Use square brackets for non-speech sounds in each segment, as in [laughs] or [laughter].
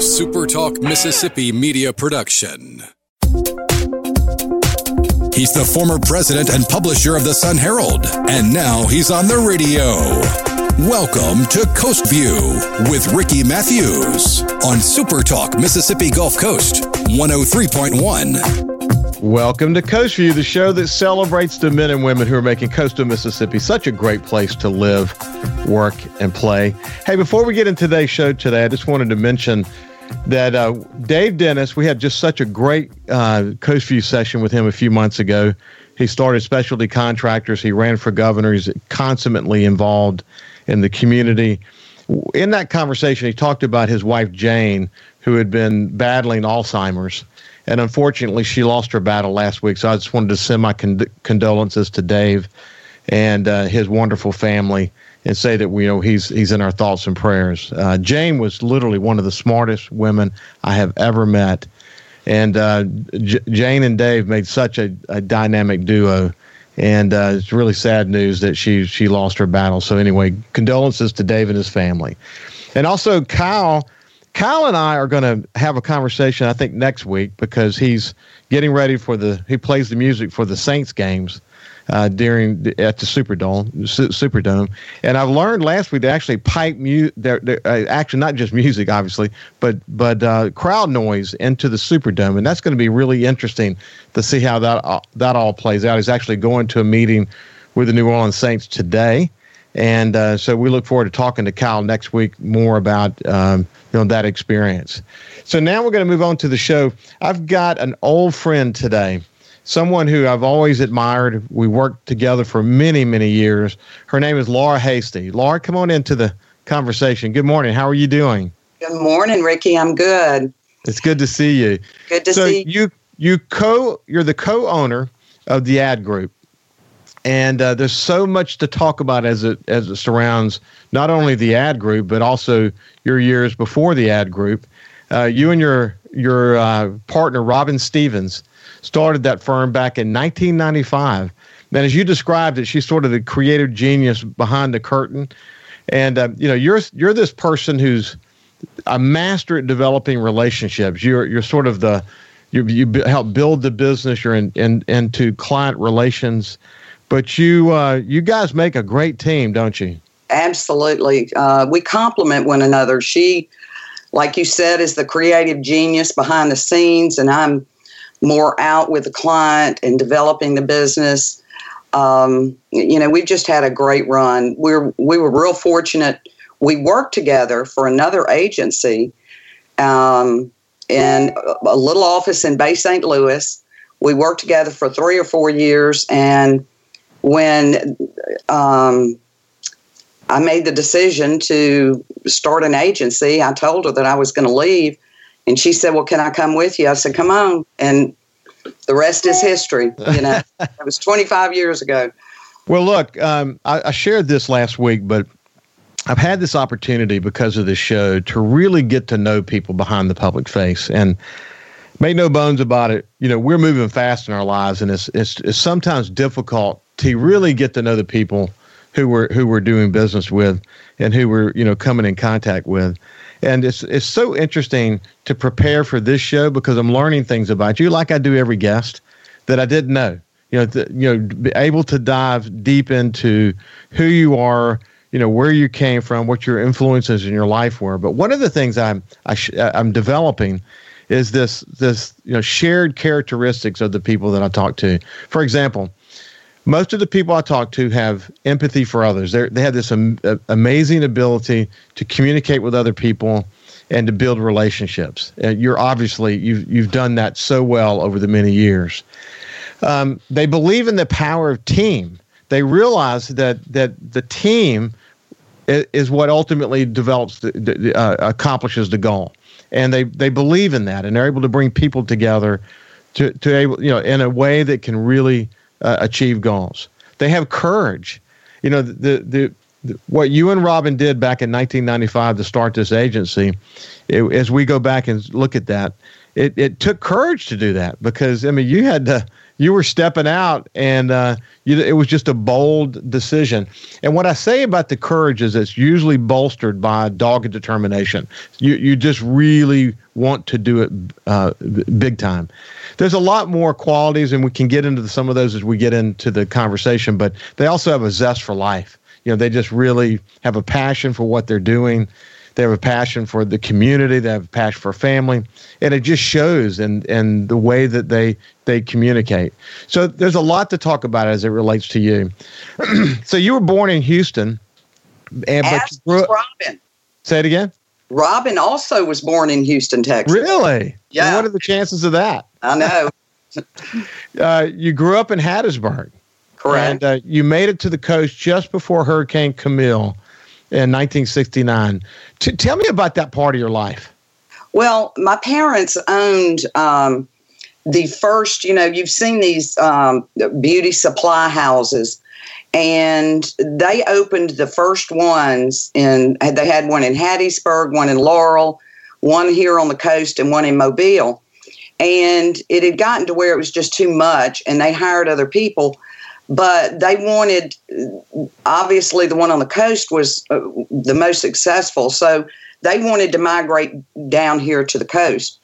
SuperTalk Mississippi media production. He's the former president and publisher of the Sun Herald, and now he's on the radio. Welcome to Coast View with Ricky Mathews on SuperTalk Mississippi Gulf Coast 103.1. Welcome to Coast View, the show that celebrates the men and women who are making coastal Mississippi such a great place to live, work, and play. Hey, before we get into today's show today, I just wanted to mention that uh, Dave Dennis, we had just such a great uh, Coast View session with him a few months ago. He started specialty contractors. He ran for governor. He's consummately involved in the community. In that conversation, he talked about his wife, Jane, who had been battling Alzheimer's and unfortunately, she lost her battle last week. So I just wanted to send my con- condolences to Dave and uh, his wonderful family and say that we you know he's he's in our thoughts and prayers. Uh, Jane was literally one of the smartest women I have ever met, and uh, J- Jane and Dave made such a, a dynamic duo. And uh, it's really sad news that she she lost her battle. So anyway, condolences to Dave and his family, and also Kyle Kyle and I are going to have a conversation, I think, next week because he's getting ready for the. He plays the music for the Saints games uh, during the, at the Superdome. Superdome, and I've learned last week they actually pipe mu- they're, they're, uh, actually not just music, obviously, but but uh, crowd noise into the Superdome, and that's going to be really interesting to see how that uh, that all plays out. He's actually going to a meeting with the New Orleans Saints today. And uh, so we look forward to talking to Kyle next week more about um, you know that experience. So now we're going to move on to the show. I've got an old friend today, someone who I've always admired. We worked together for many many years. Her name is Laura Hasty. Laura, come on into the conversation. Good morning. How are you doing? Good morning, Ricky. I'm good. It's good to see you. Good to so see you. You co you're the co-owner of the ad group and uh, there's so much to talk about as it as it surrounds not only the ad group but also your years before the ad group. Uh, you and your your uh, partner Robin Stevens started that firm back in 1995. And as you described it, she's sort of the creative genius behind the curtain. And uh, you know, you're you're this person who's a master at developing relationships. You're you're sort of the you you help build the business. You're in, in into client relations. But you uh, you guys make a great team, don't you? Absolutely. Uh, we complement one another. She, like you said, is the creative genius behind the scenes, and I'm more out with the client and developing the business. Um, you know, we've just had a great run. We're we were real fortunate. We worked together for another agency um, in a little office in Bay St. Louis. We worked together for three or four years, and when um, I made the decision to start an agency, I told her that I was going to leave. And she said, Well, can I come with you? I said, Come on. And the rest is history. You know, [laughs] it was 25 years ago. Well, look, um, I, I shared this last week, but I've had this opportunity because of this show to really get to know people behind the public face. And make no bones about it, you know, we're moving fast in our lives, and it's, it's, it's sometimes difficult to really get to know the people who we're who we're doing business with and who we're you know coming in contact with. And it's it's so interesting to prepare for this show because I'm learning things about you, like I do every guest, that I didn't know. You know, th- you know, be able to dive deep into who you are, you know, where you came from, what your influences in your life were. But one of the things I'm I sh- uh, I'm developing is this this you know shared characteristics of the people that I talk to. For example, most of the people I talk to have empathy for others. They're, they have this am, uh, amazing ability to communicate with other people and to build relationships. And you're obviously you've you've done that so well over the many years. Um, they believe in the power of team. They realize that that the team is what ultimately develops the, the uh, accomplishes the goal, and they they believe in that, and they're able to bring people together to to able you know in a way that can really uh, achieve goals. They have courage. You know, the, the, the, what you and Robin did back in 1995 to start this agency, it, as we go back and look at that, it, it took courage to do that because, I mean, you had to, you were stepping out, and uh, you, it was just a bold decision. And what I say about the courage is it's usually bolstered by dogged determination. You you just really want to do it uh, big time. There's a lot more qualities, and we can get into some of those as we get into the conversation. But they also have a zest for life. You know, they just really have a passion for what they're doing. They have a passion for the community. They have a passion for family, and it just shows in in the way that they they communicate. So there's a lot to talk about as it relates to you. [clears throat] so you were born in Houston, and but Robin. Say it again. Robin also was born in Houston, Texas. Really? Yeah. And what are the chances of that? I know. [laughs] [laughs] uh, you grew up in Hattiesburg. Correct. And uh, you made it to the coast just before Hurricane Camille in 1969. T- tell me about that part of your life. Well, my parents owned um, the first, you know, you've seen these um, beauty supply houses, and they opened the first ones in, they had one in Hattiesburg, one in Laurel, one here on the coast, and one in Mobile. And it had gotten to where it was just too much, and they hired other people but they wanted obviously the one on the coast was uh, the most successful so they wanted to migrate down here to the coast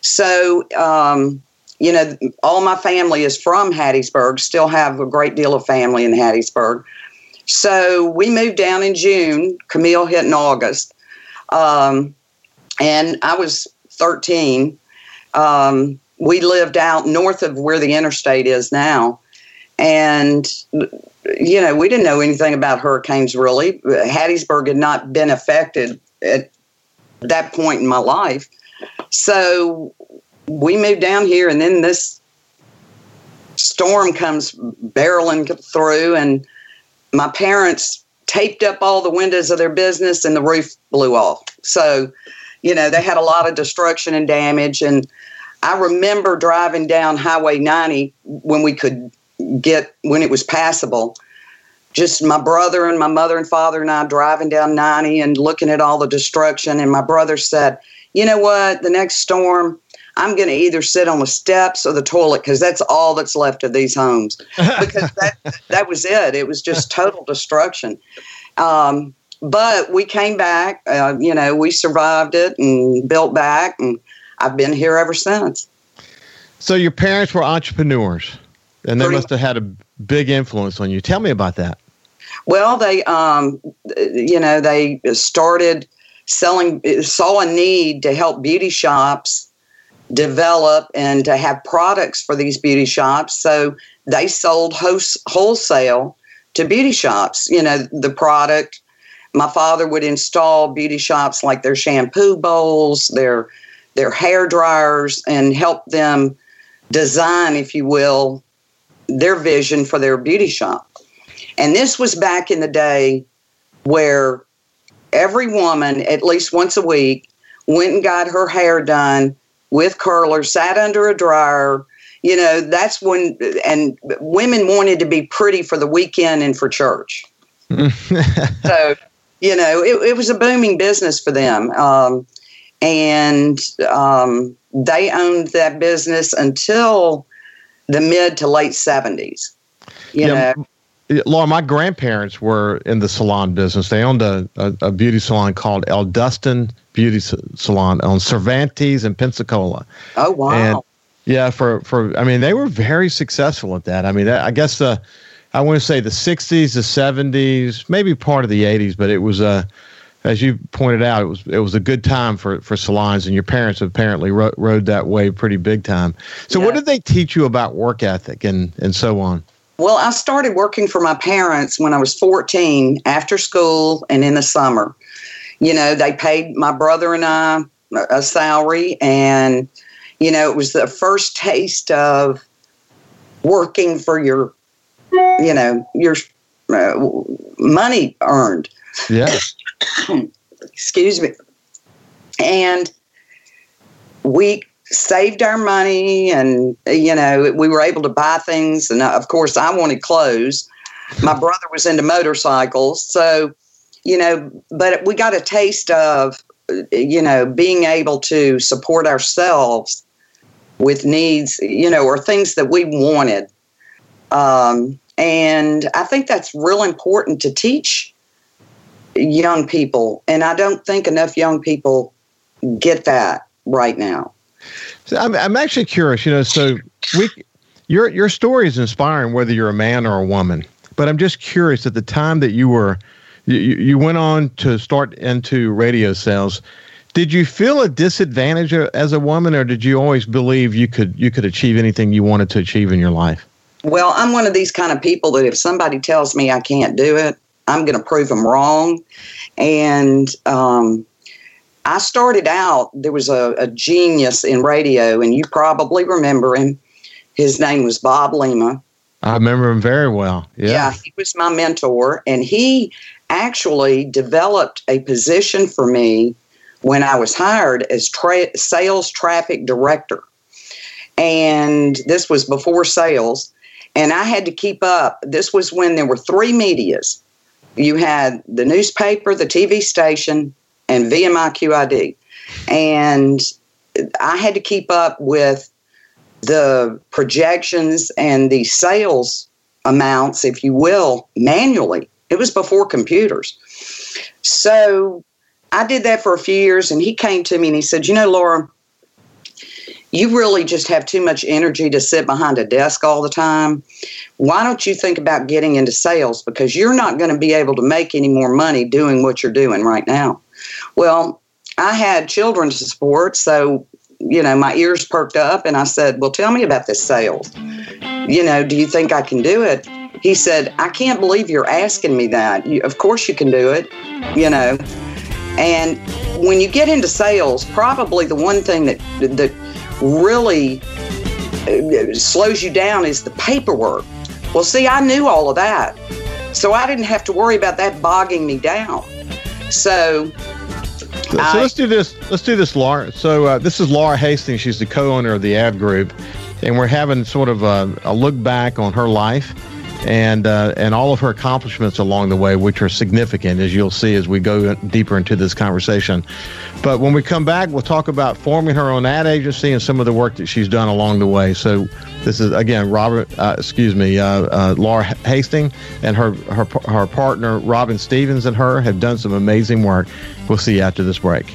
so um, you know all my family is from hattiesburg still have a great deal of family in hattiesburg so we moved down in june camille hit in august um, and i was 13 um, we lived out north of where the interstate is now and, you know, we didn't know anything about hurricanes really. Hattiesburg had not been affected at that point in my life. So we moved down here, and then this storm comes barreling through, and my parents taped up all the windows of their business, and the roof blew off. So, you know, they had a lot of destruction and damage. And I remember driving down Highway 90 when we could get when it was passable. Just my brother and my mother and father and I driving down 90 and looking at all the destruction. And my brother said, You know what? The next storm, I'm going to either sit on the steps or the toilet because that's all that's left of these homes. [laughs] Because that, that was it. It was just total destruction. Um, but we came back, uh, you know, we survived it and built back, and I've been here ever since. So your parents were entrepreneurs. And they must have had a big influence on you. Tell me about that. Well, they, um, you know, they started selling, saw a need to help beauty shops develop and to have products for these beauty shops. So they sold wholesale to beauty shops. You know, the product. My father would install beauty shops like their shampoo bowls, their their hair dryers, and help them design, if you will, their vision for their beauty shop. And this was back in the day where every woman, at least once a week, went and got her hair done with curlers, sat under a dryer. You know, that's when, and women wanted to be pretty for the weekend and for church. [laughs] so, you know, it, it, was a booming business for them. Um, and um, they owned that business until the mid to late 70s. You yeah, know? Laura, my grandparents were in the salon business. They owned a, a, a beauty salon called El Dustin Beauty Salon on Cervantes in Pensacola. Oh, wow. And yeah, for, for, I mean, they were very successful at that. I mean, I guess the, I want to say the 60s, the 70s, maybe part of the 80s, but it was a, uh, as you pointed out, it was it was a good time for for salons, and your parents apparently ro- rode that wave pretty big time. So, yeah. what did they teach you about work ethic and and so on? Well, I started working for my parents when I was 14 after school and in the summer. You know, they paid my brother and I a salary, and you know, it was the first taste of working for your, you know, your uh, money earned. Yeah. [coughs] Excuse me. And we saved our money and you know we were able to buy things and of course i wanted clothes my brother was into motorcycles so you know but we got a taste of you know being able to support ourselves with needs, you know, or things that we wanted. Um, and I think that's real important to teach young people. And I don't think enough young people get that right now. So I'm, I'm actually curious, you know, so we, your, your story is inspiring whether you're a man or a woman, but I'm just curious at the time that you were, you, you went on to start into radio sales. Did you feel a disadvantage as a woman, or did you always believe you could you could achieve anything you wanted to achieve in your life? Well, I'm one of these kind of people that if somebody tells me I can't do it, I'm going to prove them wrong. And um, I started out, there was a, a, genius in radio, and you probably remember him. His name was Bob Lima. I remember him very well. Yeah. yeah, he was my mentor, and he actually developed a position for me when I was hired as tra- sales traffic director. And this was before sales and I had to keep up. This was when there were three medias. You had the newspaper, the TV station, and VMIQID. And I had to keep up with the projections and the sales amounts, if you will, manually. It was before computers. So I did that for a few years, and he came to me and he said, You know, Laura, you really just have too much energy to sit behind a desk all the time. Why don't you think about getting into sales? Because you're not going to be able to make any more money doing what you're doing right now. Well, I had children to support, so you know, my ears perked up and I said, Well, tell me about this sales. You know, do you think I can do it? He said, I can't believe you're asking me that. You, of course you can do it, you know. And when you get into sales, probably the one thing that that really uh, slows you down is the paperwork. Well, see, I knew all of that. So I didn't have to worry about that bogging me down. So so, I, let's do this. Let's do this, Laura. So uh, this is Laura Hastings. She's the co-owner of the Ad Group, and we're having sort of a, a look back on her life and uh, and all of her accomplishments along the way, which are significant, as you'll see as we go deeper into this conversation. But when we come back, we'll talk about forming her own ad agency and some of the work that she's done along the way. So this is again Robert, uh, excuse me, uh, uh Laura Hastings and her, her her partner Robin Stevens and her have done some amazing work. We'll see you after this break.